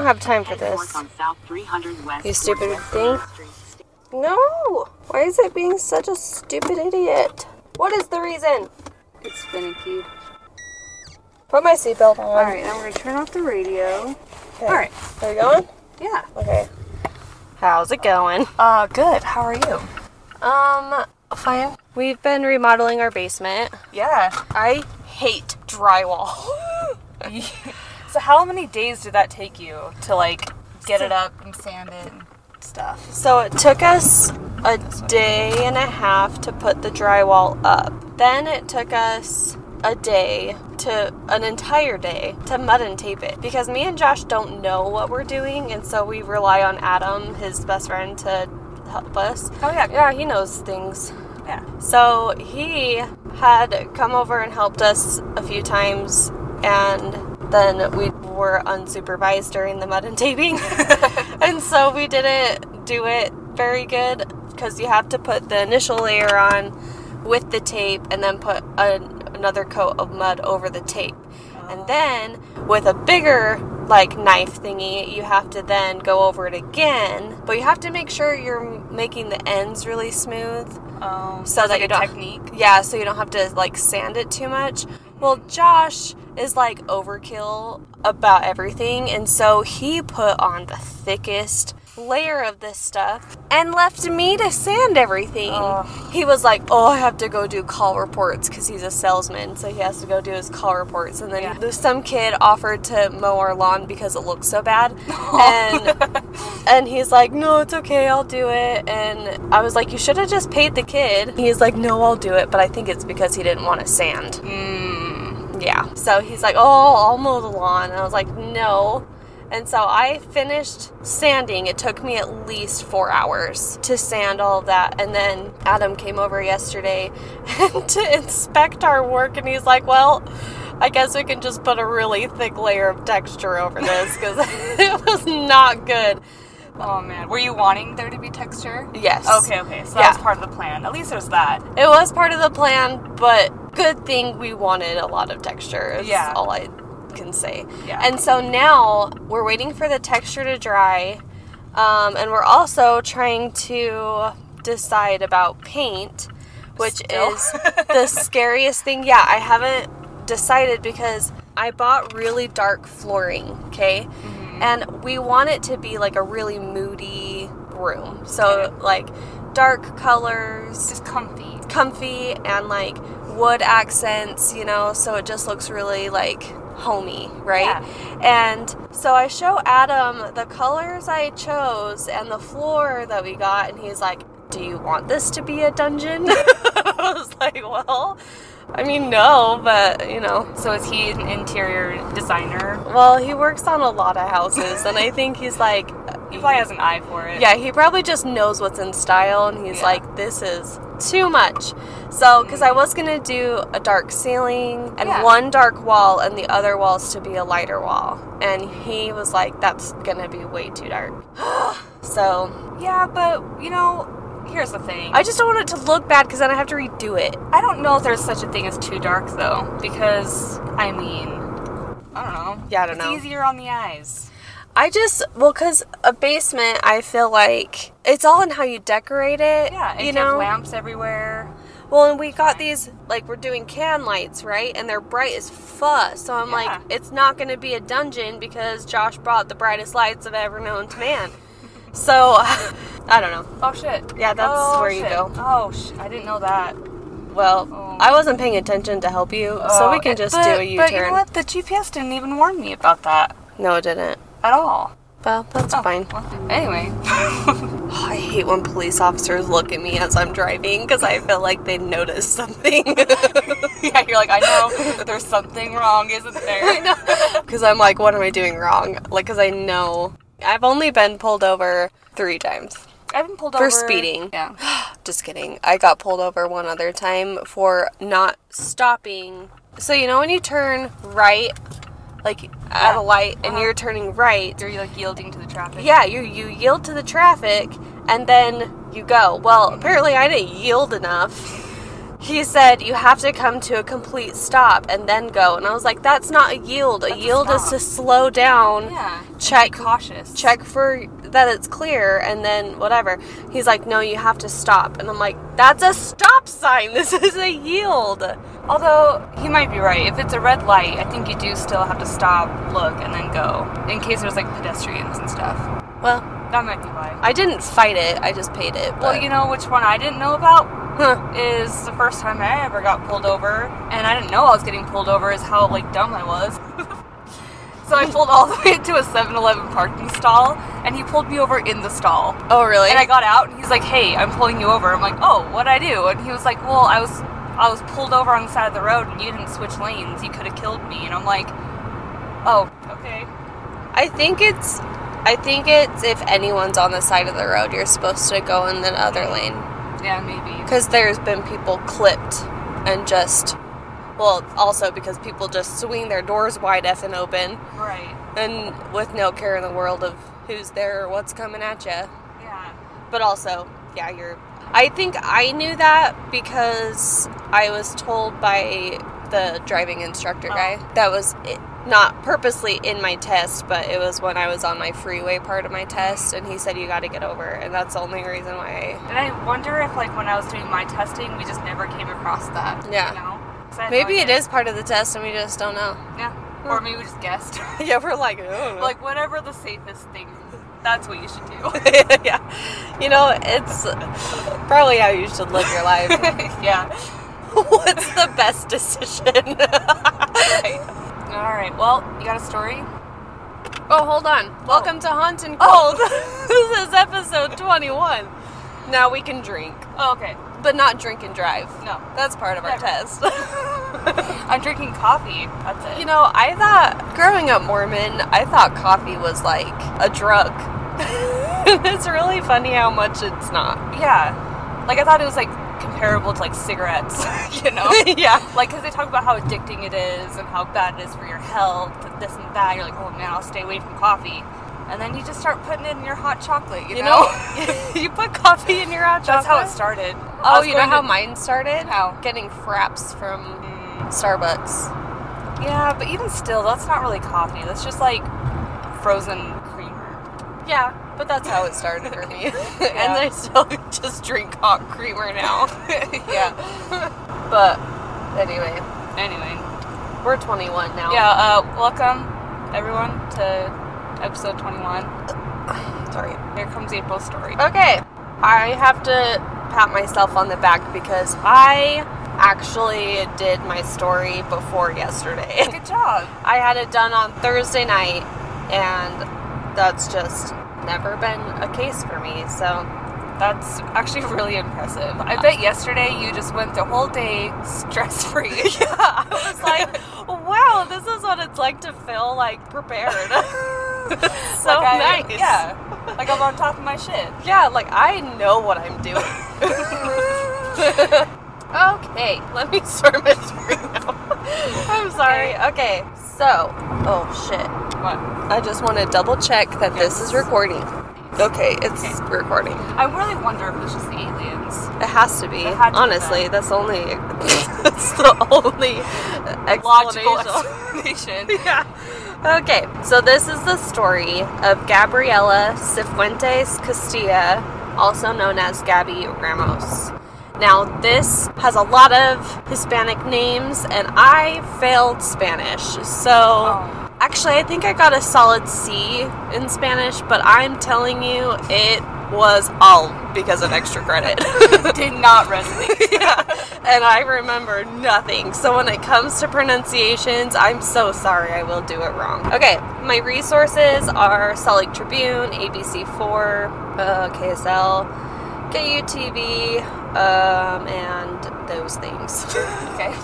don't have time for this. on South 300 West You stupid thing. No! Why is it being such a stupid idiot? What is the reason? It's finicky. Put my seatbelt on. All right, now we're gonna turn off the radio. Okay. All right. Are you going? Yeah. Okay. How's it going? Uh, good. How are you? Um, fine. We've been remodeling our basement. Yeah. I hate drywall. So how many days did that take you to like get it up and sand it and stuff? So it took us a day and a half to put the drywall up. Then it took us a day to an entire day to mud and tape it because me and Josh don't know what we're doing and so we rely on Adam, his best friend, to help us. Oh yeah. Yeah, he knows things. Yeah. So he had come over and helped us a few times, and then we were unsupervised during the mud and taping. and so we didn't do it very good because you have to put the initial layer on with the tape and then put an another coat of mud over the tape. And then with a bigger like knife thingy, you have to then go over it again, but you have to make sure you're making the ends really smooth Um, so that like you don't technique. Yeah, so you don't have to like sand it too much. Well, Josh is like overkill about everything, and so he put on the thickest layer of this stuff and left me to sand everything. Ugh. He was like, "Oh, I have to go do call reports because he's a salesman, so he has to go do his call reports." And then Yeah. some kid offered to mow our lawn because it looks so bad, and and he's like, "No, it's okay, I'll do it." And I was like, "You should have just paid the kid." He's like, "No, I'll do it," but I think it's because he didn't want to sand. Mm. Yeah. So he's like, "Oh, I'll mow the lawn," and I was like, "No." And so I finished sanding. It took me at least four hours to sand all of that. And then Adam came over yesterday to inspect our work, and he's like, Well, I guess we can just put a really thick layer of texture over this because it was not good. Oh man, were you wanting there to be texture? Yes. Okay, okay. So that Yeah. was part of the plan. At least there's that. It was part of the plan, but good thing we wanted a lot of texture. Is Yeah. all I can say. Yeah. And so now we're waiting for the texture to dry, um, and we're also trying to decide about paint, which Still? is the scariest thing. Yeah, I haven't decided because I bought really dark flooring. Okay. Mm-hmm. And we want it to be like a really moody room. So, like, dark colors, Just comfy. comfy and like wood accents, you know, so it just looks really like homey, right? And so I show Adam the colors I chose and the floor that we got, and he's like, Do you want this to be a dungeon? I was like, Well, I mean, no, but you know. So is he an interior designer? Well, he works on a lot of houses, and I think he's like, He probably has an eye for it. Yeah, he probably just knows what's in style, and he's Yeah. like, "This is too much." So, because I was gonna do a dark ceiling and Yeah. one dark wall, and the other walls to be a lighter wall, and he was like, "That's gonna be way too dark." so, Yeah, but you know, here's the thing. I just don't want it to look bad because then I have to redo it. I don't know if there's such a thing as too dark though, because I mean, I don't know. Yeah, I don't it's know. It's easier on the eyes. I just well, because a basement, I feel like it's all in how you decorate it. Yeah, and you you know. have lamps everywhere. Well, and we got these like we're doing can lights, right? And they're bright as fuck. So I'm Yeah. like, it's not going to be a dungeon because Josh brought the brightest lights I've ever known to man. So I don't know. Oh shit. Yeah, that's Oh, where you go. Oh sh! I didn't know that. Well, Oh. I wasn't paying attention to help you, so we Oh, can eh, just but, do a But you U-turn. know what? The GPS didn't even warn me about that No, it didn't. at all. Well, that's Oh, fine. well, anyway. I hate when police officers look at me as I'm driving because I feel like they notice something. yeah, you're like, I know that there's something wrong, isn't there? Because I'm like, what am I doing wrong? Like, because I know I've only been pulled over three times. I've been pulled For over for speeding. Yeah. Just kidding. I got pulled over one other time for not stopping. So, you know, when you turn right, like at Yeah. a light, and Uh-huh. you're turning right, You're like yielding to the traffic. yeah, you, you yield to the traffic and then you go. Well, apparently I didn't yield enough. he said you have to come to a complete stop and then go. And I was like, that's not a yield. A That's a yield is to slow down, Yeah. check Be cautious. check for that it's clear and then whatever. He's like, "No, you have to stop." And I'm like, "That's a stop sign. This is a yield." Although he might be right. If it's a red light, I think you do still have to stop, look, and then go. In case there's like pedestrians and stuff. Well, That might be why. I didn't fight it. I just paid it. Well, you know which one I didn't know about Huh. is the first time I ever got pulled over, and I didn't know I was getting pulled over. Is how like dumb I was. so I pulled all the way into a 7-Eleven parking stall, and he pulled me over in the stall. Oh, really? And I got out, and he's like, "Hey, I'm pulling you over." I'm like, "Oh, what I do?" And he was like, "Well, I was I was pulled over on the side of the road, and you didn't switch lanes. You could have killed me." And I'm like, "Oh, okay." I think it's I think it's if anyone's on the side of the road, you're supposed to go in the other lane Yeah, maybe. because there's been people clipped and just well, also because people just swing their doors wide effing open Right. and with no care in the world of who's there or what's coming at you. Yeah. But also, yeah, you're. I think I knew that because I was told by the driving instructor Oh. guy. That was it, not purposely in my test, but it was when I was on my freeway part of my test, and he said you got to get over, and that's the only reason why. And I wonder if, like, when I was doing my testing, we just never came across that. Yeah. You know? I Maybe no it is part of the test, and we just don't know. Yeah. Or maybe we just guessed. yeah, we're like, like, whatever the safest thing, that's what you should do. yeah, you know, it's probably how you should live your life. yeah. What's the best decision? Right. All right. Well, you got a story? Oh, hold on. Oh. Welcome to Haunt and oh, Cold. this is episode 21. Now we can drink, Oh, okay. but not drink and drive. No. That's part of our Never. test. I'm drinking coffee. That's it. you know, I thought, growing up Mormon, I thought coffee was like a drug. it's really funny how much it's not. yeah. Like, I thought it was, like, comparable to, like, cigarettes, you know? yeah. Like, because they talk about how addicting it is and how bad it is for your health and this and that. You're like, oh man, I'll stay away from coffee. And then you just start putting it in your hot chocolate, you, You know? know, you put coffee in your hot chocolate. That's how it started. Oh, you know how to- mine started? How? Getting fraps from Starbucks. Yeah, but even still, that's not really coffee. That's just like frozen creamer. Yeah, but that's how it started for me. and I still just drink hot creamer now. yeah. but anyway, Anyway. we're 21 now. Yeah, uh, welcome everyone to episode 21. Sorry. Here comes April's story. Okay, I have to pat myself on the back because I actually did my story before yesterday. Good job. I had it done on Thursday night, and that's just never been a case for me. So That's actually really impressive. I bet yesterday you just went the whole day stress free. yeah, I was like, wow, this is what it's like to feel like prepared. so I, nice. Yeah. Like I'm on top of my shit. Yeah, like I know what I'm doing. okay, let me start my story now. I'm sorry. Okay, so, oh shit. What? I just want to double check that this is recording. Okay, it's Okay. recording. I really wonder if it's just the aliens. It has to be. To Honestly, that. that's the only. that's the only Logical explanation. explanation. yeah. Okay, so this is the story of Gabriela Cifuentes Castilla, also known as Gabby Ramos. Now, this has a lot of Hispanic names, and I failed Spanish. So, Oh. actually, I think I got a solid C in Spanish, but I'm telling you, it was all because of extra credit. Did not resonate. yeah. And I remember nothing. So when it comes to pronunciations, I'm so sorry I will do it wrong. Okay, my resources are Salt Lake Tribune, ABC4, uh, KSL, KUTV, um, and those things. Okay.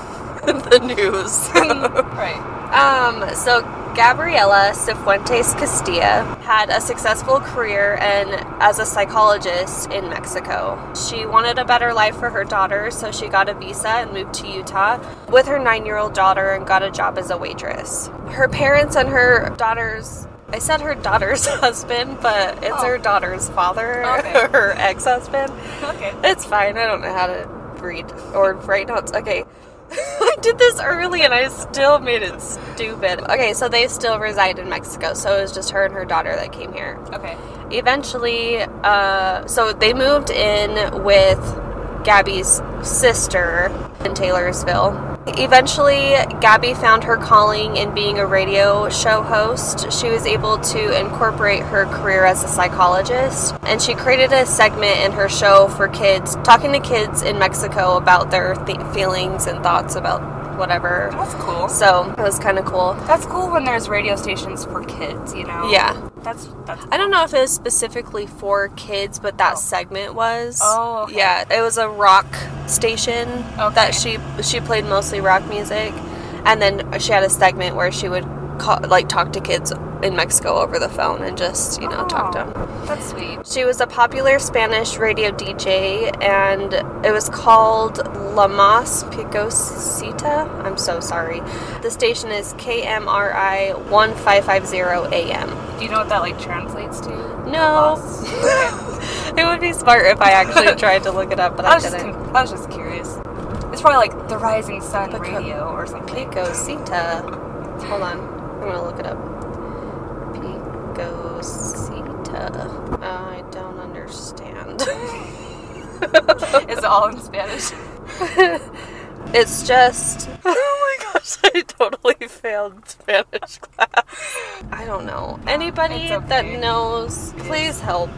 the news. right. Um, so Gabriela Cifuentes Castilla had a successful career and as a psychologist in Mexico. She wanted a better life for her daughter, so she got a visa and moved to Utah with her nine-year-old daughter and got a job as a waitress. Her parents and her daughter's I said her daughter's husband, but it's Oh. her daughter's father, Okay. her ex-husband. Okay. It's fine. I don't know how to read or write notes. Okay. I did this early and I still made it stupid. Okay, so they still reside in Mexico. So it was just her and her daughter that came here. Okay. Eventually, uh, so they moved in with Gabby's sister in Taylorsville. Eventually, Gabby found her calling in being a radio show host. She was able to incorporate her career as a psychologist, and she created a segment in her show for kids, talking to kids in Mexico about their th- feelings and thoughts about whatever. That's cool. So it was kind of cool. That's cool when there's radio stations for kids, you know? Yeah. That's that's I don't know if it was specifically for kids, but that Oh. segment was. Oh, okay. yeah, it was a rock station Okay. that she she played mostly rock music, and then she had a segment where she would call, like talk to kids in Mexico over the phone and just you know talk to Oh, them. That's sweet. She was a popular Spanish radio DJ, and it was called La Mas Picosita. I'm so sorry. The station is KMRI 1550 AM. Do you know what that like translates to? No. It would be smart if I actually tried to look it up, but I I, just didn't. I was just curious. It's probably like the Rising Sun Pico- Radio or something. Picosita. Hold on. I'm gonna look it up. Picosita. I don't understand. Is it all in Spanish? it's just. Oh my gosh, I totally failed Spanish class. I don't know. Anybody okay. that knows, please help.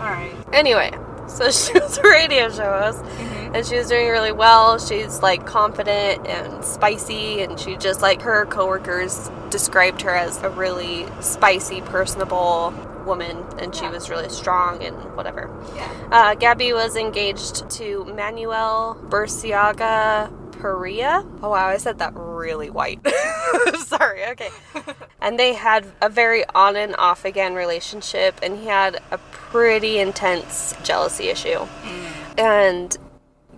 All right. Anyway, so she was a radio show host. Mhm. and she was doing really well. She's like confident and spicy, and she just like her coworkers described her as a really spicy, personable woman, and she Yeah. was really strong and whatever. Yeah. Uh, Gabby was engaged to Manuel Burciaga Perea. Oh wow, I said that really white. Sorry. Okay. And they had a very on and off again relationship, and he had a pretty intense jealousy issue. Mm. And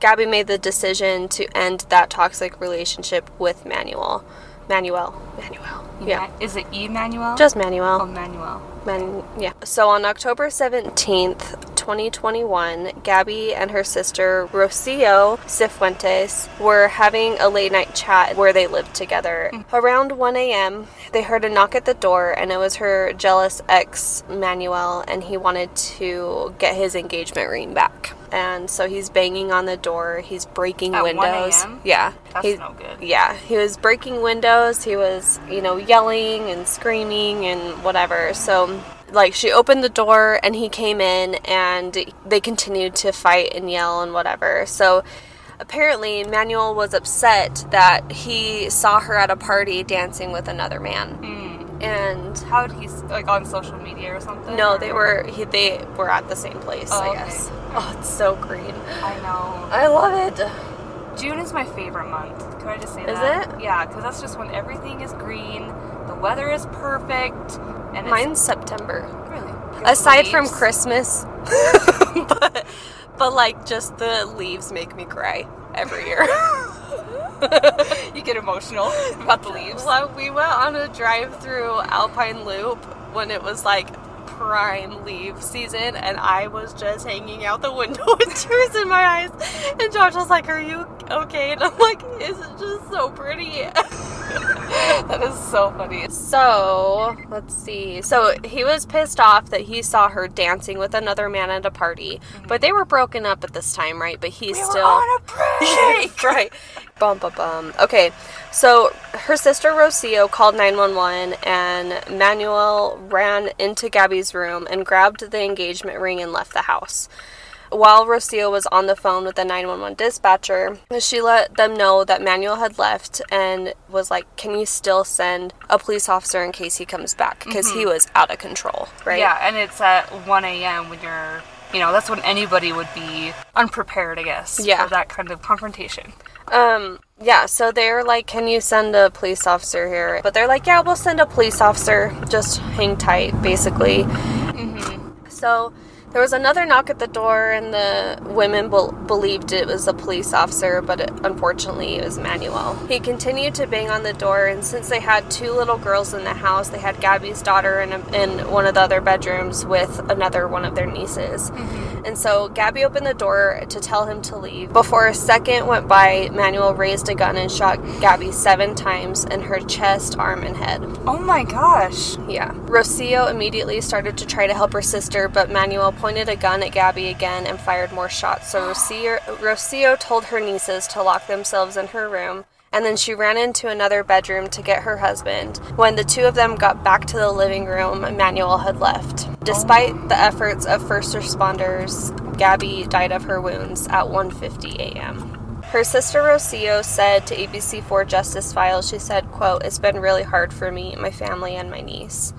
Gabby made the decision to end that toxic relationship with Manuel. Manuel. Manuel. Yeah. Is it Emmanuel? Just Manuel. oh, Manuel. Manuel. Man, yeah. So on October 17th, 2021, Gabby and her sister Rocio Cifuentes were having a late night chat where they lived together. Mm. Around 1 a.m., they heard a knock at the door, and it was her jealous ex, Manuel, and he wanted to get his engagement ring back. And so he's banging on the door, he's breaking At windows. Yeah. That's he- no good. yeah, he was breaking windows. He was, you know, yelling and screaming and whatever. So, like, she opened the door and he came in and they continued to fight and yell and whatever. So, apparently, Manuel was upset that he saw her at a party dancing with another man. Mm. And How did he like on social media or something? no, or- they were he, they were at the same place, Oh, I okay. guess. Oh, it's so green. I know. I love it. June is my favorite month. Can I just say Is that? it? Yeah, because that's just when everything is green, the weather is perfect, and it's Mine's September. really Because aside from. Christmas, but but like just the leaves make me cry every year. you get emotional about the leaves. well, we went on a drive through Alpine Loop when it was like prime leave season, and I was just hanging out the window with tears in my eyes. And Josh was like, "Are you okay?" And I'm like, "Is it just so pretty?" that is so funny. So, let's see. So, he was pissed off that he saw her dancing with another man at a party. But mm-hmm. they were broken up at this time, right? But he's We still. on a break. right. Bum, bum, bum. Okay. So, her sister Rocio called 911, and Manuel ran into Gabby's room and grabbed the engagement ring and left the house. While Rocio was on the phone with the 911 dispatcher, she let them know that Manuel had left and was like, Can you still send a police officer in case he comes back? Because he mm-hmm. was out of control, right? Yeah, and it's at 1 a.m. when you're, you know, that's when anybody would be unprepared, I guess, Yeah. for that kind of confrontation. Um, yeah, so they're like, Can you send a police officer here? But they're like, Yeah, we'll send a police officer. Just hang tight, basically. So There was another knock at the door, and the women bel believed it was a police officer, but it, unfortunately it was Manuel. He continued to bang on the door, and since they had two little girls in the house, they had Gabby's daughter in, a, in one of the other bedrooms with another one of their nieces. Mm-hmm. And so Gabby opened the door to tell him to leave. Before a second went by, Manuel raised a gun and shot Gabby seven times in her chest, arm, and head. Oh my gosh. Yeah. Rocio immediately started to try to help her sister, but Manuel pointed a gun at Gabby again and fired more shots. So Rocio, told her nieces to lock themselves in her room, and then she ran into another bedroom to get her husband. When the two of them got back to the living room, Manuel had left. Despite the efforts of first responders, Gabby died of her wounds at 1:50 a.m. Her sister Rocio said to ABC4 Justice Files, she said, quote, It's been really hard for me, my family, and my niece.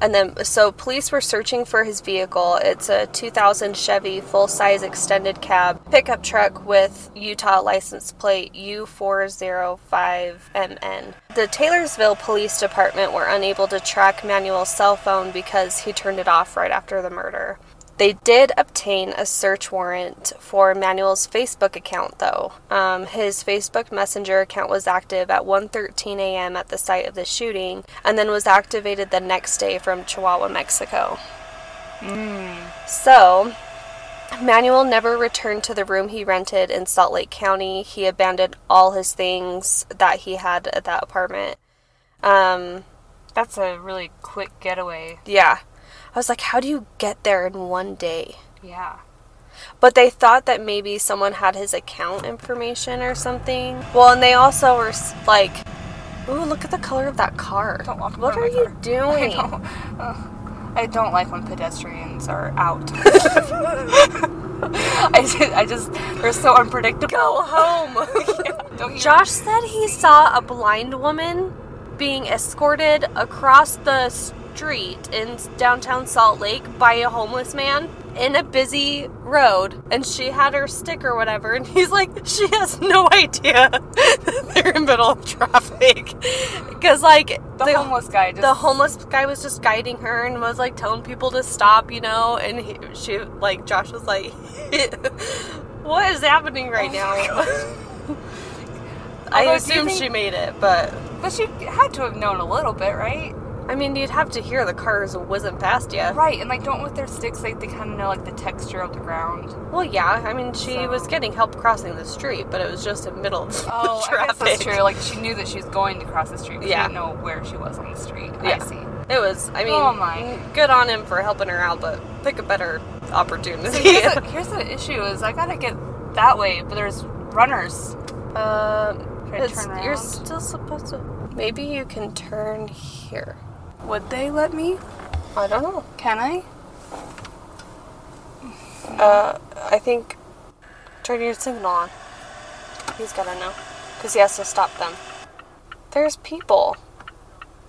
And then, so police were searching for his vehicle. It's a 2000 Chevy full size extended cab pickup truck with Utah license plate U405MN. The Taylorsville Police Department were unable to track Manuel's cell phone because he turned it off right after the murder. They did obtain a search warrant for Manuel's Facebook account, though. Um, his Facebook Messenger account was active at 1:13 a.m. at the site of the shooting, and then was activated the next day from Chihuahua, Mexico. So, Manuel never returned to the room he rented in Salt Lake County. He abandoned all his things that he had at that apartment. Um, That's a really quick getaway. yeah. I was like, how do you get there in one day? Yeah. But they thought that maybe someone had his account information or something. Well, and they also were like, "Ooh, look at the color of that car. Don't walk what are you car." doing?" I don't. Uh, I don't like when pedestrians are out. I just, I just, they're so unpredictable. Go home. Don't? Josh said he saw a blind woman being escorted across the street in downtown Salt Lake by a homeless man in a busy road and she had her stick or whatever and he's like she has no idea that they're in the middle of traffic because like the, homeless guy just. the homeless guy was just guiding her and was like telling people to stop, you know, and he, she like Josh was like, "What is happening right oh now?" I Although, assume think- she made it, but But she had to have known a little bit, right? I mean, you'd have to hear the cars whizzing past yet. Right, and like, don't with their sticks, like they kind of know like the texture of the ground. Well, yeah, I mean, she So- was getting help crossing the street, but it was just in the middle of Oh, guess traffic. that's true. Like she knew that she was going to cross the street. But Yeah. She didn't know where she was on the street. Yeah. I see. It was, I mean, Oh, my. good on him for helping her out, but pick a better opportunity. So here's, the, here's the issue: is I gotta get that way, but there's runners. Um, Try to it's, turn you're still supposed to. Maybe you can turn here. Would they let me? I don't know. Can I? Uh, I think turn your signal on. He's gotta know, cause he has to stop them. There's people.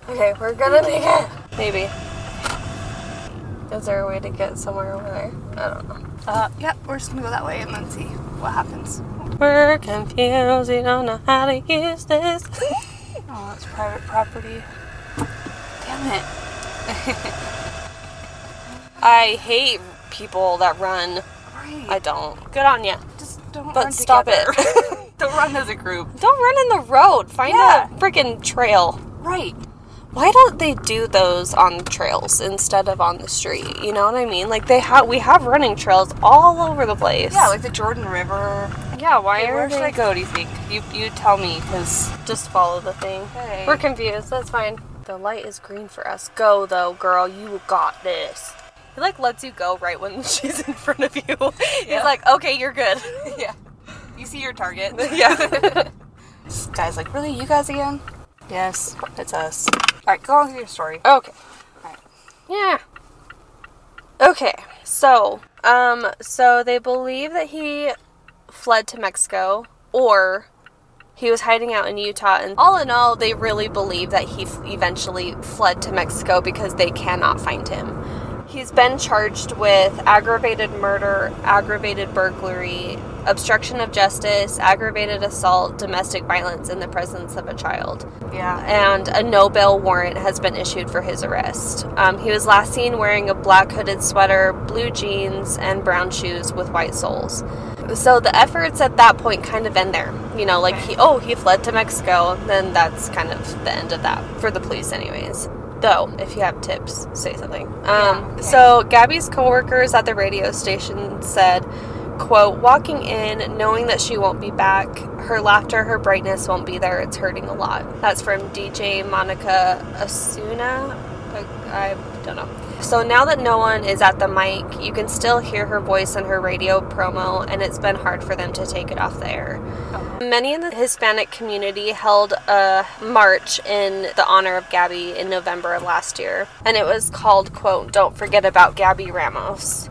Okay, we're gonna make it. Maybe. Is there a way to get somewhere over there? I don't know. Uh, yeah. We're just gonna go that way and then see what happens. We're confused. We don't know how to use this. Oh, that's private property. Damn it. I hate people that run. Right. I don't. Good on you. just don't But stop together. it. don't run as a group. Don't run in the road. Find Yeah. a freaking trail. Right. Why don't they do those on trails instead of on the street? You know what I mean? Like they have, we have running trails all over the place. Yeah, like the Jordan River. yeah. Why Hey, are where should they? I go? Do you think? You you tell me, because Just follow the thing. We're confused. That's fine. The light is green for us. Go though, girl. You got this. He like lets you go right when she's in front of you. Yeah. He's like, okay, you're good. yeah, you see your target. yeah. This guy's like, really, you guys again? Yes, it's us. All right, go on with your story. Okay. Alright. Yeah. Okay. So, um, so they believe that he fled to Mexico or he was hiding out in Utah. And all in all, they really believe that he f- eventually fled to Mexico because they cannot find him. He's been charged with aggravated murder, aggravated burglary, obstruction of justice, aggravated assault, domestic violence in the presence of a child. Yeah. And a no bail warrant has been issued for his arrest. Um, he was last seen wearing a black hooded sweater, blue jeans, and brown shoes with white soles. So the efforts at that point kind of end there. You know, like he, oh, he fled to Mexico, then that's kind of the end of that for the police, anyways. Though, if you have tips, say something. Um, Yeah, okay. So Gabby's coworkers at the radio station said, quote, walking in, knowing that she won't be back, her laughter, her brightness won't be there, it's hurting a lot. That's from DJ Monica Asuna. I, don't know. So now that no one is at the mic, you can still hear her voice in her radio promo, and it's been hard for them to take it off the air. Many in the Hispanic community held a march in the honor of Gabby in November of last year, and it was called, quote, Don't Forget About Gabby Ramos.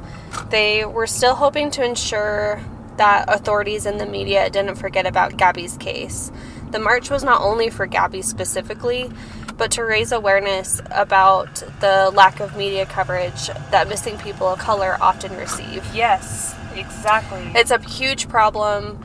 They were still hoping to ensure that authorities and the media didn't forget about Gabby's case. The march was not only for Gabby specifically, but to raise awareness about the lack of media coverage that missing people of color often receive. Yes, exactly. It's a huge problem,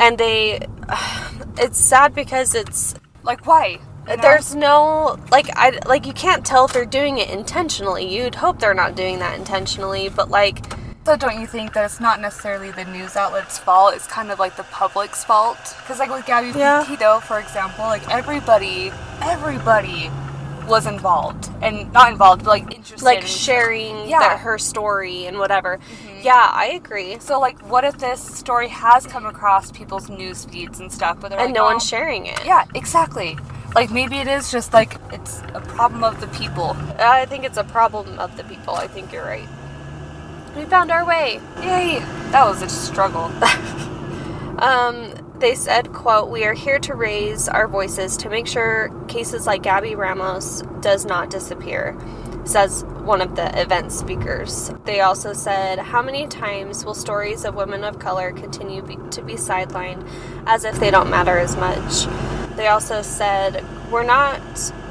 and they. It's sad because it's like why? You know? there's no like I like you can't tell if they're doing it intentionally. You'd hope they're not doing that intentionally, but like So don't you think that it's not necessarily the news outlet's fault? It's kind of like the public's fault. Because like with Gabby Yeah. Petito, for example, like everybody, everybody was involved and not involved, but like interested. like in- sharing Yeah. the, her story and whatever. Mm-hmm. Yeah, I agree. So like, what if this story has come across people's news feeds and stuff, but And like, no "Oh, one's sharing it. Yeah, exactly. Like maybe it is just like it's a problem of the people. I think it's a problem of the people. I think you're right. We found our way. Yay! That was a struggle. Um, they said, quote, We are here to raise our voices to make sure cases like Gabby Ramos does not disappear, says one of the event speakers. They also said, How many times will stories of women of color continue be- to be sidelined as if they don't matter as much? They also said, We're not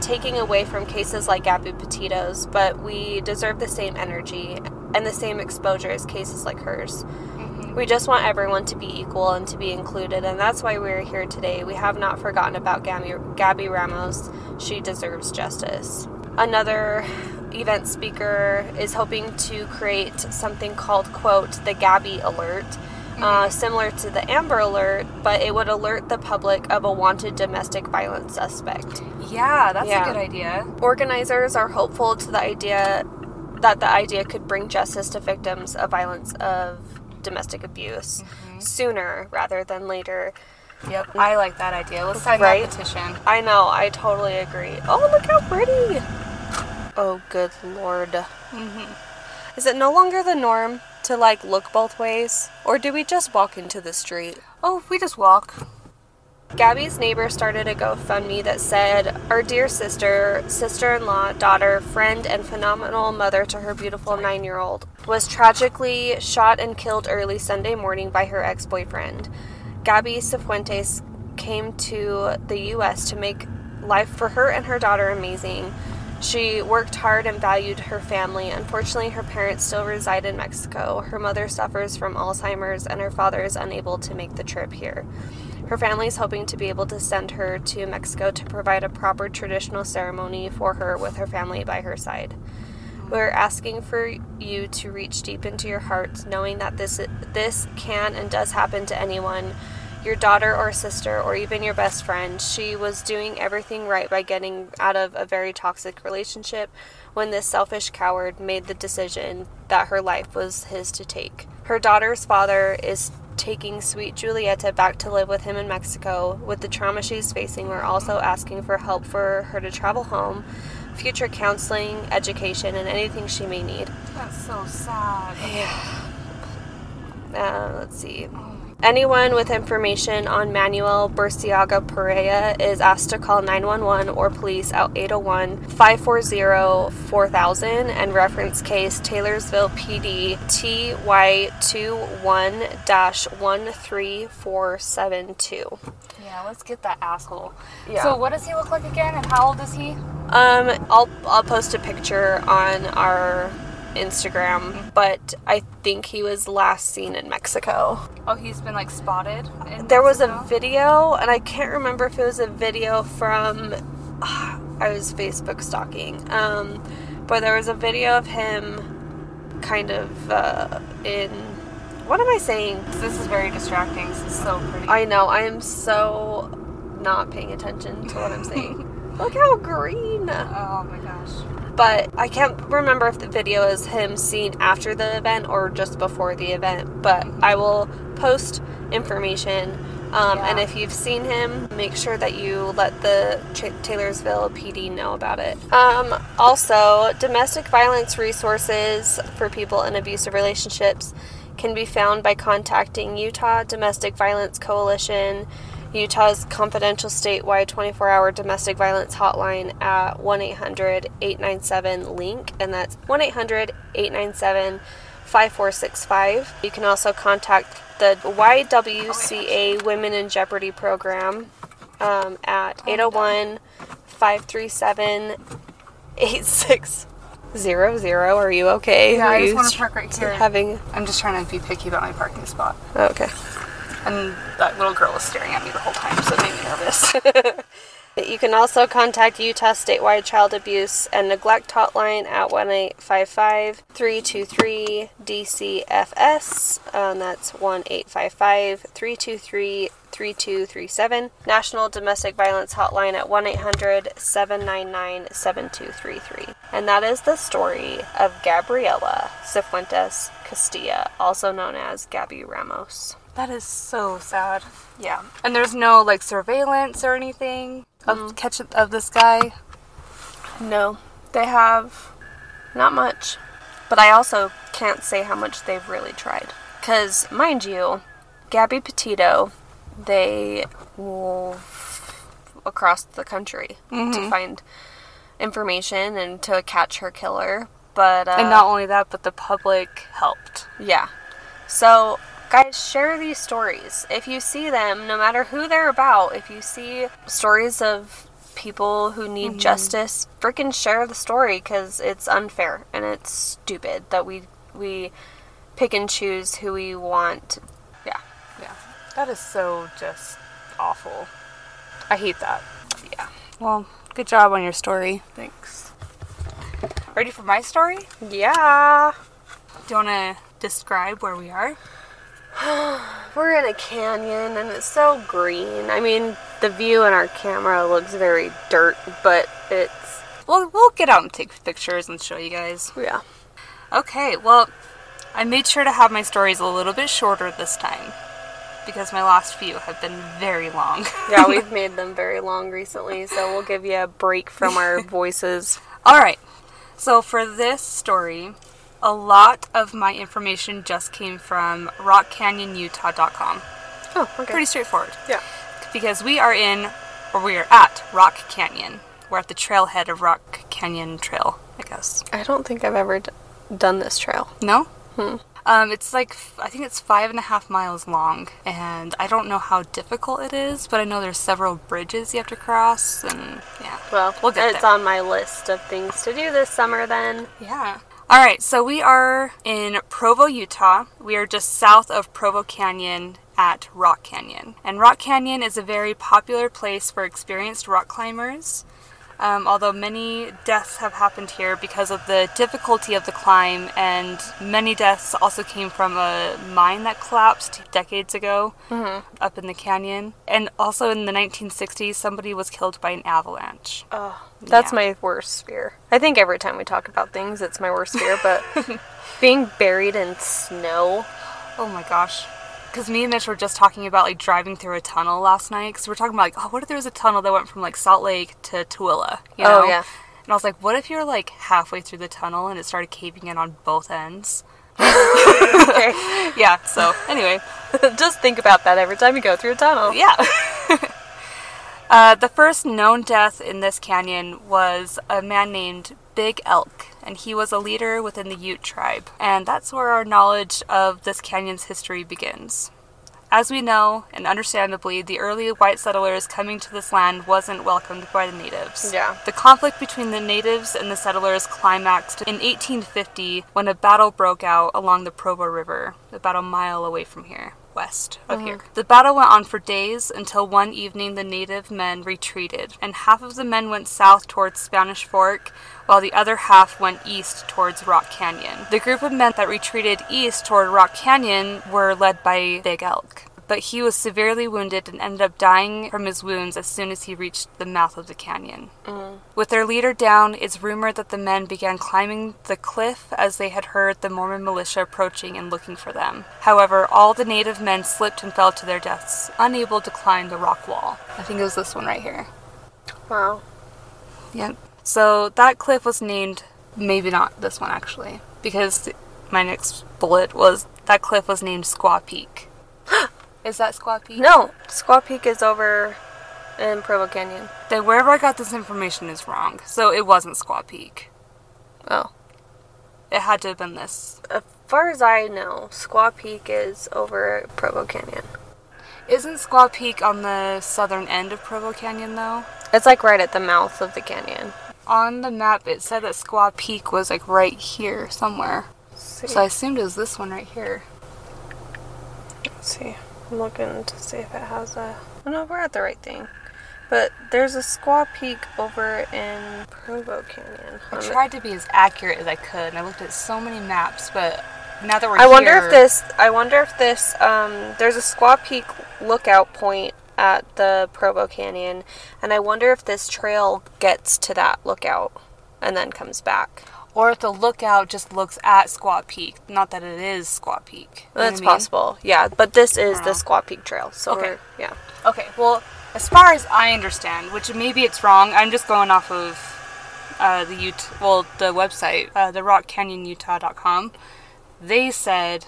taking away from cases like Gabby Petito's, but we deserve the same energy and the same exposure as cases like hers. We just want everyone to be equal and to be included, and that's why we're here today. We have not forgotten about Gabby, Gabby Ramos. She deserves justice. Another event speaker is hoping to create something called, quote, the Gabby Alert, uh, similar to the Amber Alert, but it would alert the public of a wanted domestic violence suspect. Yeah, that's Yeah. a good idea. Organizers are hopeful to the idea that the idea could bring justice to victims of violence of domestic abuse mm-hmm. sooner rather than later. Yep, I like that idea. Let's sign Right? that petition. I know, I totally agree. Oh, look how pretty! Oh, good lord. Mm-hmm. Is it no longer the norm to like look both ways? Or do we just walk into the street? Oh, we just walk. Gabby's neighbor started a GoFundMe that said, Our dear sister, sister in law, daughter, friend, and phenomenal mother to her beautiful nine year old was tragically shot and killed early Sunday morning by her ex boyfriend. Gabby Cifuentes came to the U.S. to make life for her and her daughter amazing. She worked hard and valued her family. Unfortunately, her parents still reside in Mexico. Her mother suffers from Alzheimer's, and her father is unable to make the trip here. Her family is hoping to be able to send her to Mexico to provide a proper traditional ceremony for her with her family by her side. We're asking for you to reach deep into your hearts, knowing that this this can and does happen to anyone, your daughter or sister or even your best friend. She was doing everything right by getting out of a very toxic relationship when this selfish coward made the decision that her life was his to take. Her daughter's father is taking sweet Julieta back to live with him in Mexico. With the trauma she's facing, we're also asking for help for her to travel home, future counseling, education, and anything she may need. That's so sad. Yeah. Uh, let's see. Anyone with information on Manuel Burciaga Perea is asked to call 911 or police at 801 540 4000 and reference case Taylorsville PD TY21 13472. Yeah, let's get that asshole. Yeah. So what does he look like again, and how old is he? Um, I'll, I'll post a picture on our Instagram, but I think he was last seen in Mexico. Oh, he's been like spotted. In There was a video, and I can't remember if it was a video from. I was Facebook stalking, um, but there was a video of him kind of uh, in. What am I saying? This is very distracting. This is so pretty. I know, I am so not paying attention to what I'm saying. Look how green! oh my gosh. But I can't remember if the video is him seen after the event or just before the event. But I will post information. Um, Yeah. And if you've seen him, make sure that you let the Taylorsville PD know about it. Um, also, domestic violence resources for people in abusive relationships can be found by contacting Utah Domestic Violence Coalition, Utah's confidential statewide 24 hour domestic violence hotline at 1 800 897 LINK, and that's 1 800 897 5465. You can also contact the YWCA Women in Jeopardy program um, at 801 537 8600. Are you okay? Yeah, Are I just want to park right here. Having... I'm just trying to be picky about my parking spot. oh, Okay. And that little girl was staring at me the whole time, so it made me nervous. You can also contact Utah Statewide Child Abuse and Neglect Hotline at 1 855 323 DCFS. Um, that's 1 855 323 3237. National Domestic Violence Hotline at 1 800 799 7233. And that is the story of Gabriela Cifuentes Castilla, also known as Gabby Ramos. That is so sad. Yeah. And there's no like surveillance or anything of catch of this guy. No, they have not much. But I also can't say how much they've really tried. Because, mind you, Gabby Petito, they move across the country to find information and to catch her killer. But, uh, and not only that, but the public helped. yeah. So, guys, share these stories. If you see them, no matter who they're about, if you see stories of people who need mm-hmm. justice, freaking share the story because it's unfair and it's stupid that we we pick and choose who we want. Yeah. Yeah. That is so just awful. I hate that. Yeah. Well, good job on your story. Thanks. Ready for my story? Yeah. Do you want to describe where we are? We're in a canyon and it's so green. I mean, the view in our camera looks very dirt, but it's Well, we'll get out and take pictures and show you guys. yeah. Okay, well, I made sure to have my stories a little bit shorter this time because my last few have been very long. Yeah, we've made them very long recently, so we'll give you a break from our voices. All right. So for this story, a lot of my information just came from rockcanyonutah.com. Oh, okay. Pretty straightforward. yeah. Because we are in, or we are at Rock Canyon. We're at the trailhead of Rock Canyon Trail, I guess. I don't think I've ever d- done this trail. No? Hmm. Um, it's like, f- I think it's five and a half miles long, and I don't know how difficult it is, but I know there's several bridges you have to cross, and yeah. Well, We'll get it's there. on my list of things to do this summer then. Yeah. All right, so we are in Provo, Utah. We are just south of Provo Canyon at Rock Canyon. And Rock Canyon is a very popular place for experienced rock climbers. Um, although many deaths have happened here because of the difficulty of the climb, and many deaths also came from a mine that collapsed decades ago up in the canyon. And also in the 1960s, somebody was killed by an avalanche. Oh, that's Yeah. my worst fear. I think every time we talk about things, it's my worst fear, but being buried in snow. Oh my gosh. Because me and Mitch were just talking about like driving through a tunnel last night. Because we're talking about like, oh, what if there was a tunnel that went from like Salt Lake to Tooele? You Oh, yeah. And I was like, what if you're like halfway through the tunnel and it started caving in on both ends? Okay. Yeah. So anyway, Just think about that every time you go through a tunnel. yeah. uh, the first known death in this canyon was a man named Big Elk, and he was a leader within the Ute tribe. And that's where our knowledge of this canyon's history begins. As we know, and understandably, the early white settlers coming to this land wasn't welcomed by the natives. Yeah. The conflict between the natives and the settlers climaxed in 1850 when a battle broke out along the Provo River, about a mile away from here, west of here. Uh-huh. The battle went on for days until one evening the native men retreated, and half of the men went south towards Spanish Fork, while the other half went east towards Rock Canyon. The group of men that retreated east toward Rock Canyon were led by Big Elk. But he was severely wounded and ended up dying from his wounds as soon as he reached the mouth of the canyon. Mm. With their leader down, it's rumored that the men began climbing the cliff as they had heard the Mormon militia approaching and looking for them. However, all the native men slipped and fell to their deaths, unable to climb the rock wall. I think it was this one right here. Wow. Yep. So that cliff was named, maybe not this one actually, because my next bullet was that cliff was named Squaw Peak. Is that Squaw Peak? No, Squaw Peak is over in Provo Canyon. Then wherever I got this information is wrong. So it wasn't Squaw Peak. Oh. It had to have been this. As far as I know, Squaw Peak is over at Provo Canyon. Isn't Squaw Peak on the southern end of Provo Canyon though? It's like right at the mouth of the canyon. On the map it said that Squaw Peak was like right here somewhere. See. So I assumed it was this one right here. Let's see. I'm looking to see if it has a. Oh, no, we're at the right thing. But there's a Squaw Peak over in Provo Canyon. I tried to be as accurate as I could, and I looked at so many maps, but now that we're I wonder if this. I wonder if this. Um, there's a Squaw Peak lookout point at the Provo Canyon, and I wonder if this trail gets to that lookout and then comes back. Or if the lookout just looks at Squaw Peak, not that it is Squaw Peak. That's I mean? possible. Yeah, but this is the Wow. Squaw Peak Trail. So Okay. yeah. Okay, well, as far as I understand, which maybe it's wrong, I'm just going off of uh, the Ut- well, the website, uh, the RockCanyonUtah.com. They said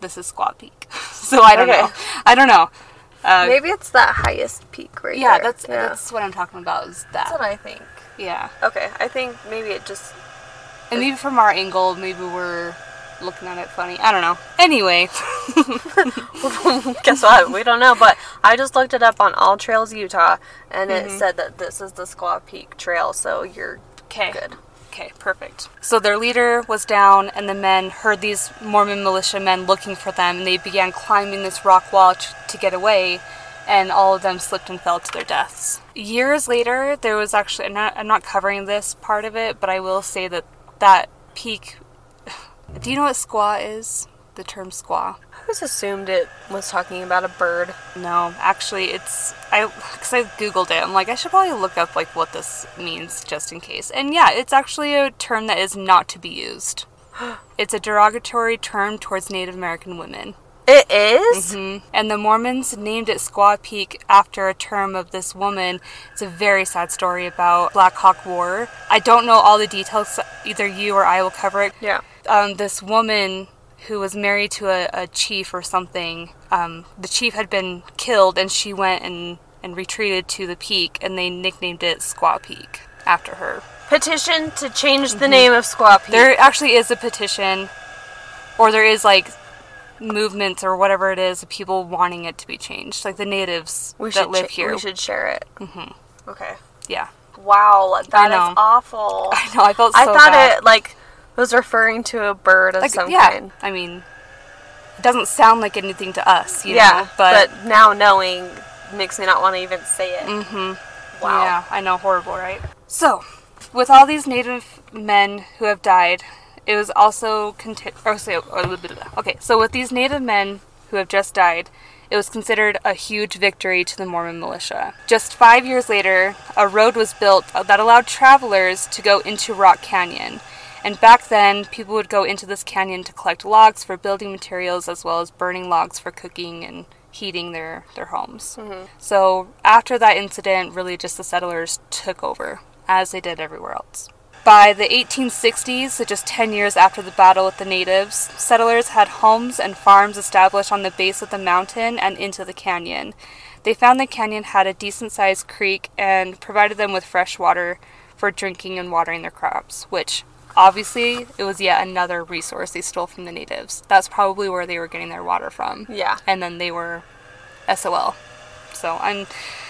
this is Squaw Peak, so I don't Okay. know. I don't know. Uh, Maybe it's that highest peak right yeah, there. that's that's what I'm talking about. Is that? That's what I think. yeah, Okay, I think maybe it just. And maybe from our angle, maybe we're looking at it funny. I don't know. Anyway, Guess what? We don't know, but I just looked it up on AllTrails Utah, and Mm-hmm. it said that this is the Squaw Peak Trail, so you're okay. good. Okay, perfect. So their leader was down, and the men heard these Mormon militia men looking for them, and they began climbing this rock wall t- to get away, and all of them slipped and fell to their deaths. Years later, there was actually, I'm not, I'm not covering this part of it, but I will say that that peak. Do you know what squaw is? The term squaw? I always assumed it was talking about a bird. No, actually, it's I because I googled it. I'm like, I should probably look up like what this means just in case. And yeah, it's actually a term that is not to be used. It's a derogatory term towards Native American women. It is? Mhm. And the Mormons named it Squaw Peak after a term of this woman. It's a very sad story about Black Hawk War. I don't know all the details. Either you or I will cover it Yeah. um, this woman who was married to a, a chief or something. Um, the chief had been killed, and she went and, and retreated to the peak, and they nicknamed it Squaw Peak after her. Petition to change the name of Squaw Peak. Mm-hmm. There actually is a petition, or there is like movements or whatever it is, of people wanting it to be changed, like the natives we that live here. We should share it. Mm-hmm. Okay. Yeah, Wow, that is awful. I know. I felt so I thought bad. it like was referring to a bird of like some yeah. kind. I mean, it doesn't sound like anything to us, you yeah, know, but now knowing makes me not want to even say it. Mm-hmm. Wow. Yeah, I know, horrible, right? So, with all these native men who have died, it was also conti- oh, or say, or oh, blah, blah, blah. okay. So with these native men who have just died, it was considered a huge victory to the Mormon militia. Just five years later, a road was built that allowed travelers to go into Rock Canyon. And back then, people would go into this canyon to collect logs for building materials as well as burning logs for cooking and heating their, their homes. Mm-hmm. So after that incident, really just the settlers took over, as they did everywhere else. By the 1860s, so just 10 years after the battle with the natives, settlers had homes and farms established on the base of the mountain and into the canyon. They found the canyon had a decent sized creek and provided them with fresh water for drinking and watering their crops, which obviously it was yet another resource they stole from the natives. That's probably where they were getting their water from. Yeah. And then they were SOL. So I'm.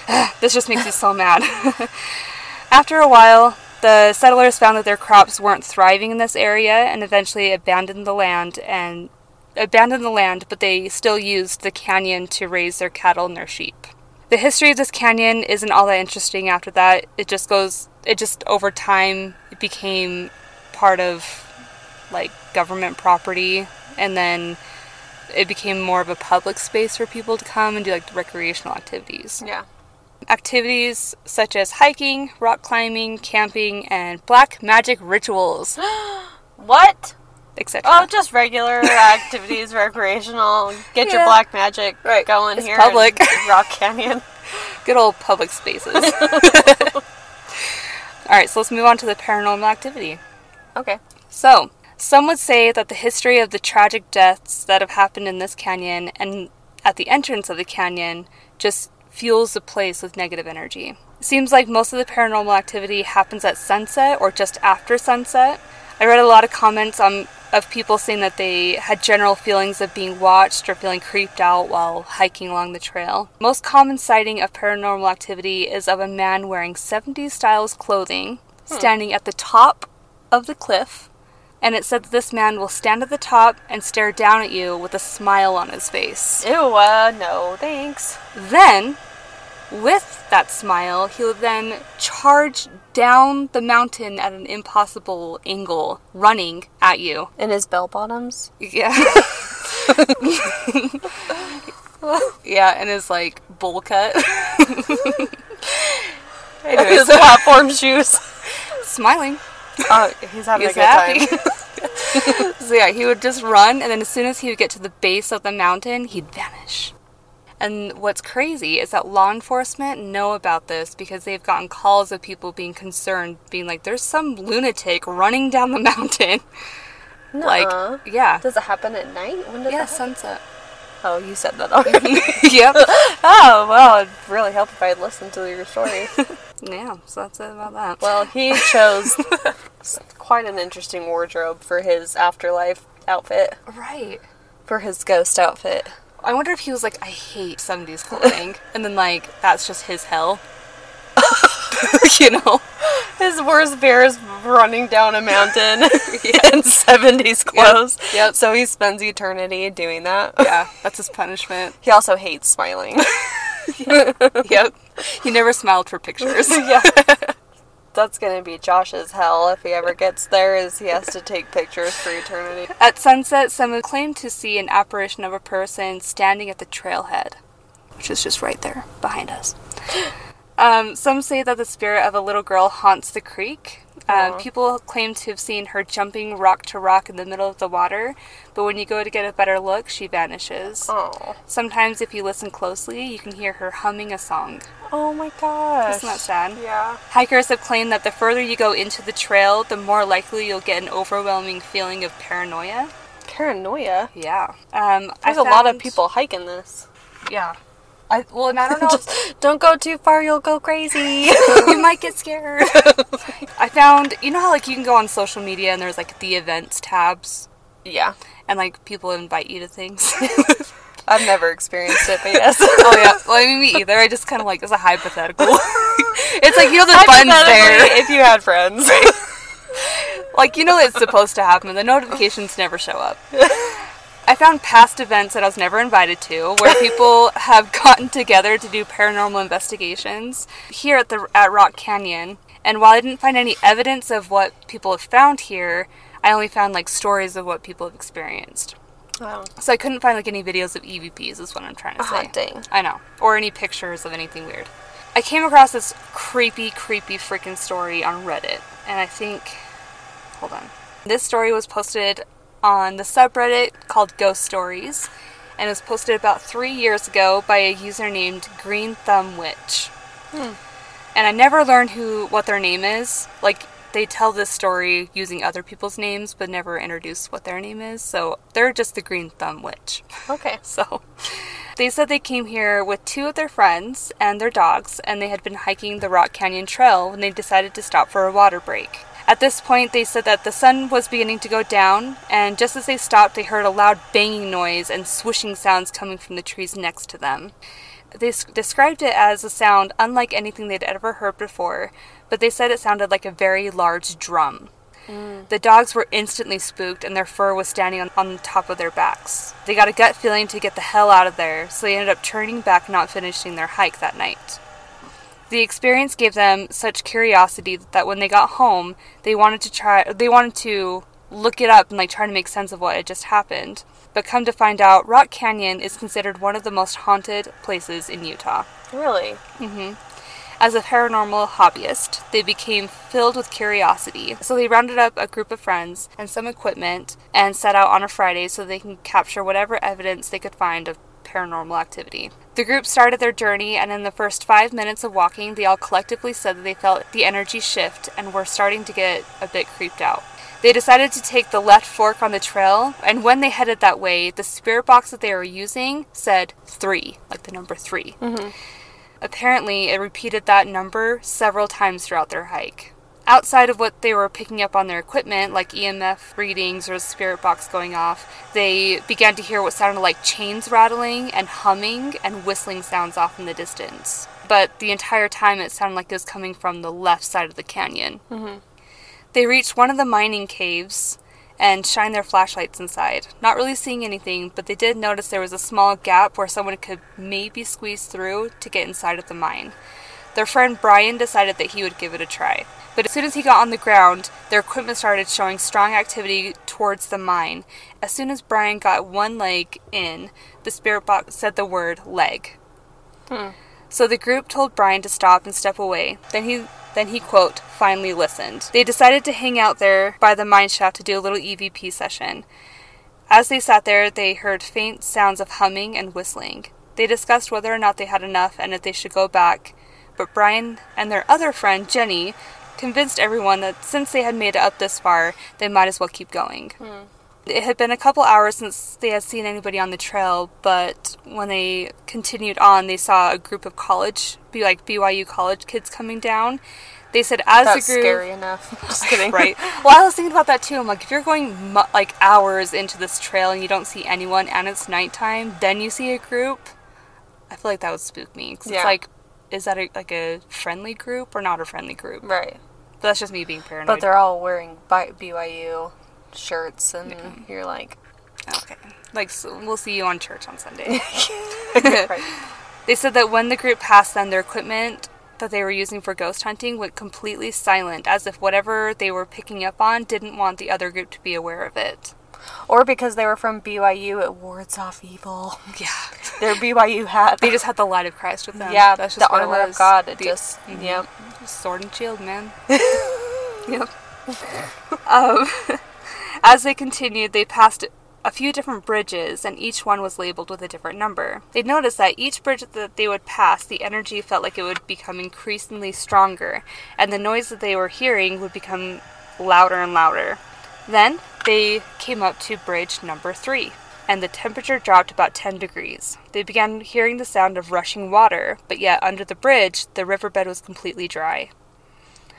this just makes me so mad. After a while, the settlers found that their crops weren't thriving in this area and eventually abandoned the land and abandoned the land, but they still used the canyon to raise their cattle and their sheep. The history of this canyon isn't all that interesting after that. It just goes it just over time it became part of like government property and then it became more of a public space for people to come and do like recreational activities. Yeah. Activities such as hiking, rock climbing, camping, and black magic rituals, What? etc. Oh, just regular activities, recreational. Get your black magic Right. going It's here. public. Rock Canyon. Good old public spaces. All right, so let's move on to the paranormal activity. Okay. So, some would say that the history of the tragic deaths that have happened in this canyon and at the entrance of the canyon just fuels the place with negative energy. It seems like most of the paranormal activity happens at sunset or just after sunset. I read a lot of comments on of people saying that they had general feelings of being watched or feeling creeped out while hiking along the trail. Most common sighting of paranormal activity is of a man wearing 70s styles clothing, standing at the top of the cliff, and it said that this man will stand at the top and stare down at you with a smile on his face. Ew, uh, no, thanks. Then, with that smile, he would then charge down the mountain at an impossible angle, running at you. In his bell bottoms. Yeah. yeah, and his like bowl cut. His platform shoes. Smiling. Oh, he's having He's a good happy. time. So yeah, he would just run, and then as soon as he would get to the base of the mountain, he'd vanish. And what's crazy is that law enforcement know about this because they've gotten calls of people being concerned, being like, "There's some lunatic running down the mountain." Nuh-uh. Like, yeah, Does it happen at night? When does yeah, happen? sunset. Oh, you said that already. yep. oh, well, it'd really help if I had listened to your story. Yeah, so that's it about that. well, he chose quite an interesting wardrobe for his afterlife outfit, right. for his ghost outfit. I wonder if he was like, I hate 70s clothing. and then, like, that's just his hell. you know? His worst bear is running down a mountain in 70s clothes. Yep. So he spends eternity doing that. Yeah, that's his punishment. He also hates smiling. yep. He never smiled for pictures. yeah. That's gonna be Josh's hell if he ever gets there, is he has to take pictures for eternity. At sunset, some claimed to see an apparition of a person standing at the trailhead, which is just right there behind us. Um, some say that the spirit of a little girl haunts the creek. Um, people claim to have seen her jumping rock to rock in the middle of the water, but when you go to get a better look, she vanishes. Oh. Sometimes, if you listen closely, you can hear her humming a song. Oh my gosh. Isn't that sad? Yeah. Hikers have claimed that the further you go into the trail, the more likely you'll get an overwhelming feeling of paranoia. Paranoia. Yeah. Um, I There's a lot of found- people hiking this. Yeah. I well, and I don't know. Just don't go too far, you'll go crazy. you might get scared. I found, you know how like you can go on social media and there's like the events tabs, yeah. and like people invite you to things. I've never experienced it, but yes. oh yeah. Well, I mean, me either. I just kind of like as a hypothetical. it's like you know the buttons there. If you had friends. Like you know it's supposed to happen. The notifications never show up. I found past events that I was never invited to, where people have gotten together to do paranormal investigations here at the at Rock Canyon. And while I didn't find any evidence of what people have found here, I only found like stories of what people have experienced. Wow. So I couldn't find like any videos of EVPs. Is what I'm trying to say. Ah, dang. I know, or any pictures of anything weird. I came across this creepy, creepy freaking story on Reddit, and I think, hold on, this story was posted on the subreddit called Ghost Stories, and it was posted about three years ago by a user named Green Thumb Witch. Hmm. And I never learned who what their name is. Like they tell this story using other people's names, but never introduce what their name is. So they're just the Green Thumb Witch. Okay. So they said they came here with two of their friends and their dogs, and they had been hiking the Rock Canyon Trail when they decided to stop for a water break. At this point, they said that the sun was beginning to go down, and just as they stopped, they heard a loud banging noise and swishing sounds coming from the trees next to them. They described it as a sound unlike anything they'd ever heard before, but they said it sounded like a very large drum. Mm. The dogs were instantly spooked and their fur was standing on, on top of their backs. They got a gut feeling to get the hell out of there, so they ended up turning back not finishing their hike that night. The experience gave them such curiosity that when they got home, they wanted to try they wanted to look it up and like try to make sense of what had just happened. But come to find out, Rock Canyon is considered one of the most haunted places in Utah. Really? Mhm. As a paranormal hobbyist, they became filled with curiosity. So they rounded up a group of friends and some equipment and set out on a Friday so they can capture whatever evidence they could find of paranormal activity. The group started their journey, and in the first five minutes of walking, they all collectively said that they felt the energy shift and were starting to get a bit creeped out. They decided to take the left fork on the trail, and when they headed that way, the spirit box that they were using said three, like the number 3 mm-hmm. Apparently, it repeated that number several times throughout their hike. Outside of what they were picking up on their equipment, like EMF readings or a spirit box going off, they began to hear what sounded like chains rattling and humming and whistling sounds off in the distance. But the entire time, it sounded like it was coming from the left side of the canyon. Mm-hmm. They reached one of the mining caves and shined their flashlights inside. Not really seeing anything, but they did notice there was a small gap where someone could maybe squeeze through to get inside of the mine. Their friend Brian decided that he would give it a try. But as soon as he got on the ground, their equipment started showing strong activity towards the mine. As soon as Brian got one leg in, the spirit box said the word leg. Hmm. So the group told Brian to stop and step away. Then he then he quote finally listened. They decided to hang out there by the mine shaft to do a little EVP session. As they sat there, they heard faint sounds of humming and whistling. They discussed whether or not they had enough and if they should go back, but Brian and their other friend, Jenny, convinced everyone that since they had made it up this far, they might as well keep going. Hmm. It had been a couple hours since they had seen anybody on the trail, but when they continued on, they saw a group of college, be like BYU college kids coming down. They said as That's the group, scary enough. Just kidding. right? Well, I was thinking about that too. I'm like, if you're going mu- like hours into this trail and you don't see anyone, and it's nighttime, then you see a group, I feel like that would spook me. 'Cause Yeah. it's like, is that a, like a friendly group or not a friendly group? Right. But that's just me being paranoid. But they're all wearing BYU shirts, and you're like, okay. Like, so we'll see you on church on Sunday. right. They said that when the group passed them, their equipment that they were using for ghost hunting went completely silent, as if whatever they were picking up on didn't want the other group to be aware of it. Or because they were from BYU, it wards off evil. Yeah. Their BYU hat. They just had the light of Christ with them. yeah, that's the just what it armor of. God. It The- just, Mhm. yep. sword and shield, man. yep. um, as they continued, they passed a few different bridges, and each one was labeled with a different number. They noticed that each bridge that they would pass, the energy felt like it would become increasingly stronger, and the noise that they were hearing would become louder and louder. Then they came up to bridge number three, and the temperature dropped about 10 degrees. They began hearing the sound of rushing water, but yet under the bridge, the riverbed was completely dry.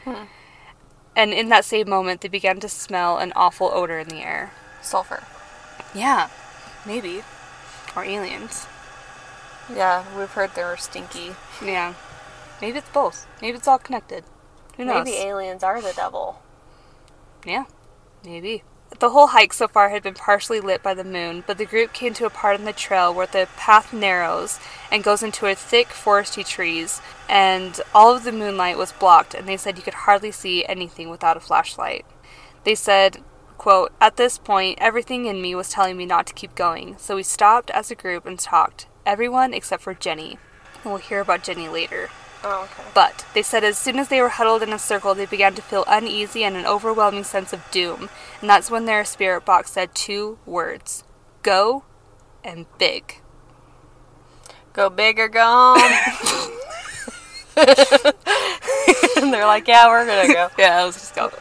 Hmm. And in that same moment, they began to smell an awful odor in the air. Sulfur. Yeah, maybe. Or aliens. Yeah, we've heard they were stinky. Yeah. Maybe it's both. Maybe it's all connected. Who knows? Maybe aliens are the devil. Yeah, maybe. The whole hike so far had been partially lit by the moon, but the group came to a part in the trail where the path narrows and goes into a thick foresty trees, and all of the moonlight was blocked, and they said you could hardly see anything without a flashlight. They said, quote, At this point, everything in me was telling me not to keep going, so we stopped as a group and talked. Everyone except for Jenny. We'll hear about Jenny later. Oh, okay. But they said as soon as they were huddled in a circle, they began to feel uneasy and an overwhelming sense of doom. And that's when their spirit box said two words go and big. Go big or go home. and they're like, yeah, we're gonna go. Yeah, let's just go.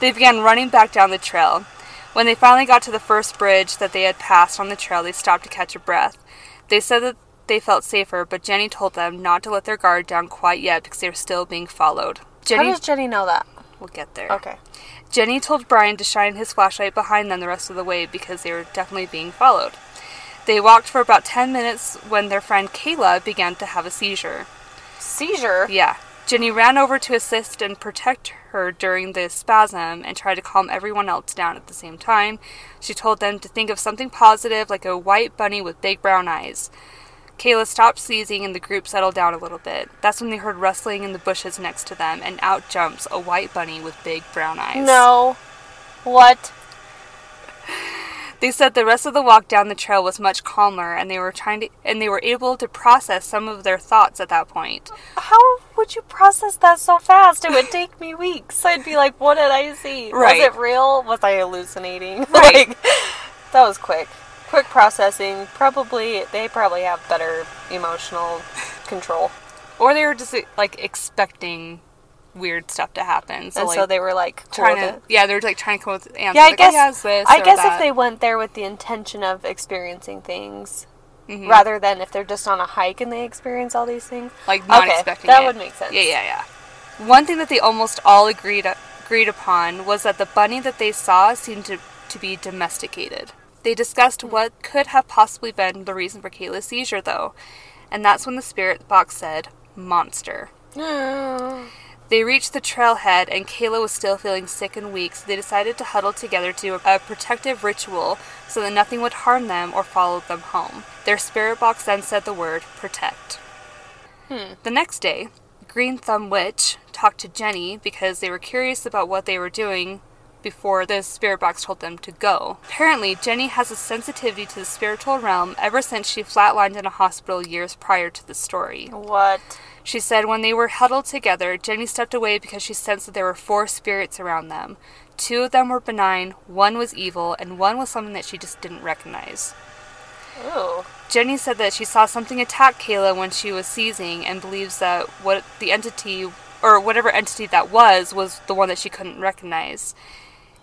they began running back down the trail. When they finally got to the first bridge that they had passed on the trail, they stopped to catch a breath. They said that they felt safer, but Jenny told them not to let their guard down quite yet because they were still being followed. How does Jenny know that? We'll get there. Okay. Jenny told Brian to shine his flashlight behind them the rest of the way because they were definitely being followed. They walked for about 10 minutes when their friend Kayla began to have a seizure. Seizure. Yeah. Jenny ran over to assist and protect her during the spasm and tried to calm everyone else down at the same time. She told them to think of something positive like a white bunny with big brown eyes. Kayla stopped sneezing and the group settled down a little bit. That's when they heard rustling in the bushes next to them and out jumps a white bunny with big brown eyes. No. What? They said the rest of the walk down the trail was much calmer and they were trying to and they were able to process some of their thoughts at that point. How would you process that so fast? It would take me weeks. I'd be like, what did I see? Right. Was it real? Was I hallucinating? Right. like, that was quick. Quick processing. Probably, they probably have better emotional control. Or they were just like expecting weird stuff to happen. So and like so they were like, cool trying to yeah, they were like trying to come up with answers. Yeah, I like, guess. oh, yeah, this I guess that. if they went there with the intention of experiencing things, Mhm. rather than if they're just on a hike and they experience all these things. like not okay, expecting that it. would make sense. Yeah, yeah, yeah. One thing that they almost all agreed agreed upon was that the bunny that they saw seemed to, to be domesticated. They discussed Hmm. what could have possibly been the reason for Kayla's seizure, though, and that's when the spirit box said monster. They reached the trailhead, and Kayla was still feeling sick and weak, so they decided to huddle together to do a protective ritual so that nothing would harm them or follow them home. Their spirit box then said the word protect. The next day, Green Thumb Witch talked to Jenny because they were curious about what they were doing before the spirit box told them to go. Apparently, Jenny has a sensitivity to the spiritual realm ever since she flatlined in a hospital years prior to the story. What? She said when they were huddled together, Jenny stepped away because she sensed that there were four spirits around them. Two of them were benign, one was evil, and one was something that she just didn't recognize. Ooh. Jenny said that she saw something attack Kayla when she was seizing and believes that what the entity or whatever entity that was was the one that she couldn't recognize.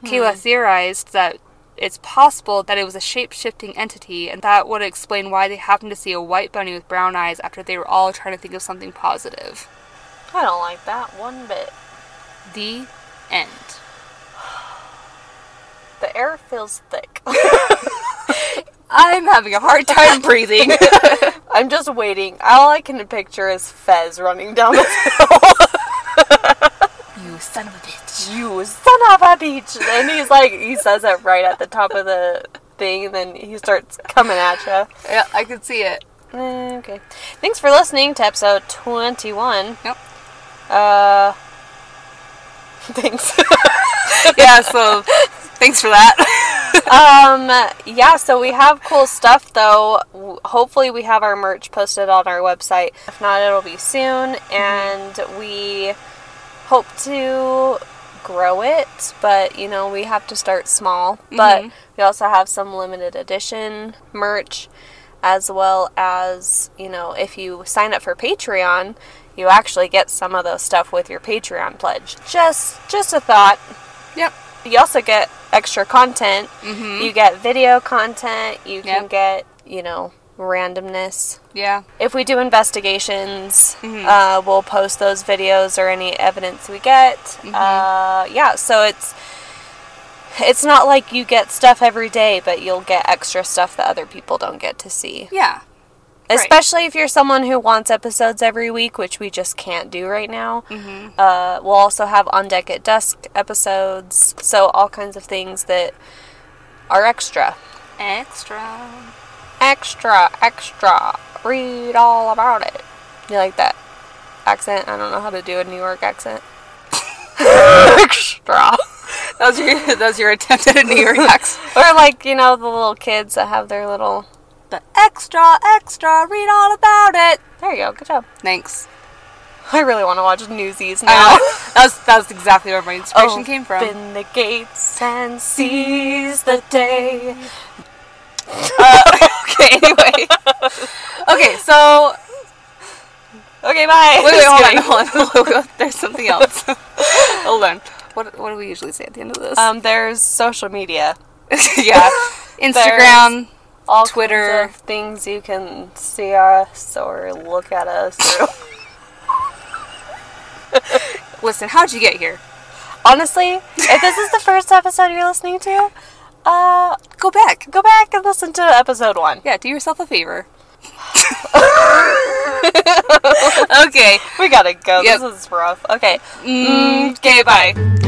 Kayla hmm. theorized that it's possible that it was a shape-shifting entity and that would explain why they happened to see a white bunny with brown eyes after they were all trying to think of something positive. I don't like that one bit. The end. The air feels thick. I'm having a hard time breathing. I'm just waiting. All I can picture is Fez running down the hill. Son of a bitch. you son of a bitch. And he's like, he says it right at the top of the thing, and then he starts coming at you. Yeah, I could see it. Okay. Thanks for listening to episode 21. Yep. Uh, thanks. Yeah, so thanks for that. um, yeah, so we have cool stuff though. Hopefully, we have our merch posted on our website. If not, it'll be soon. And we hope to grow it, but you know, we have to start small. But Mhm. we also have some limited edition merch as well as, you know, if you sign up for Patreon, you actually get some of those stuff with your Patreon pledge. Just just a thought. yep. You also get extra content. Mm-hmm. You get video content. You can get, you know, randomness. Yeah. If we do investigations, Mhm. uh, we'll post those videos or any evidence we get. Mm-hmm. Uh, yeah, so it's it's not like you get stuff every day, but you'll get extra stuff that other people don't get to see. Yeah. Right. Especially if you're someone who wants episodes every week, which we just can't do right now. Mm-hmm. Uh, we'll also have On Deck at Dusk episodes, so all kinds of things that are extra. Extra. Extra, extra. Read all about it. You like that accent? I don't know how to do a New York accent. extra. That was your that was your attempt at a New York accent. Or like, you know, the little kids that have their little. The extra, extra, read all about it. There you go. Good job. Thanks. I really want to watch Newsies now. know. that was that was exactly where my inspiration oh, came from. Open the gates and seize the day. Uh, okay, anyway. Okay, so Okay, bye. wait, wait, hold on, hold on, hold on. There's something else. hold on. What what do we usually say at the end of this? Um, there's social media. yeah, Instagram. All Twitter. kinds of things you can see us or look at us through. Listen, how'd you get here? honestly, if this is the first episode you're listening to, uh, Go back. go back and listen to episode one. Yeah, do yourself a favor. okay. We gotta go. Yep. This is rough. Okay. Mm, okay, bye.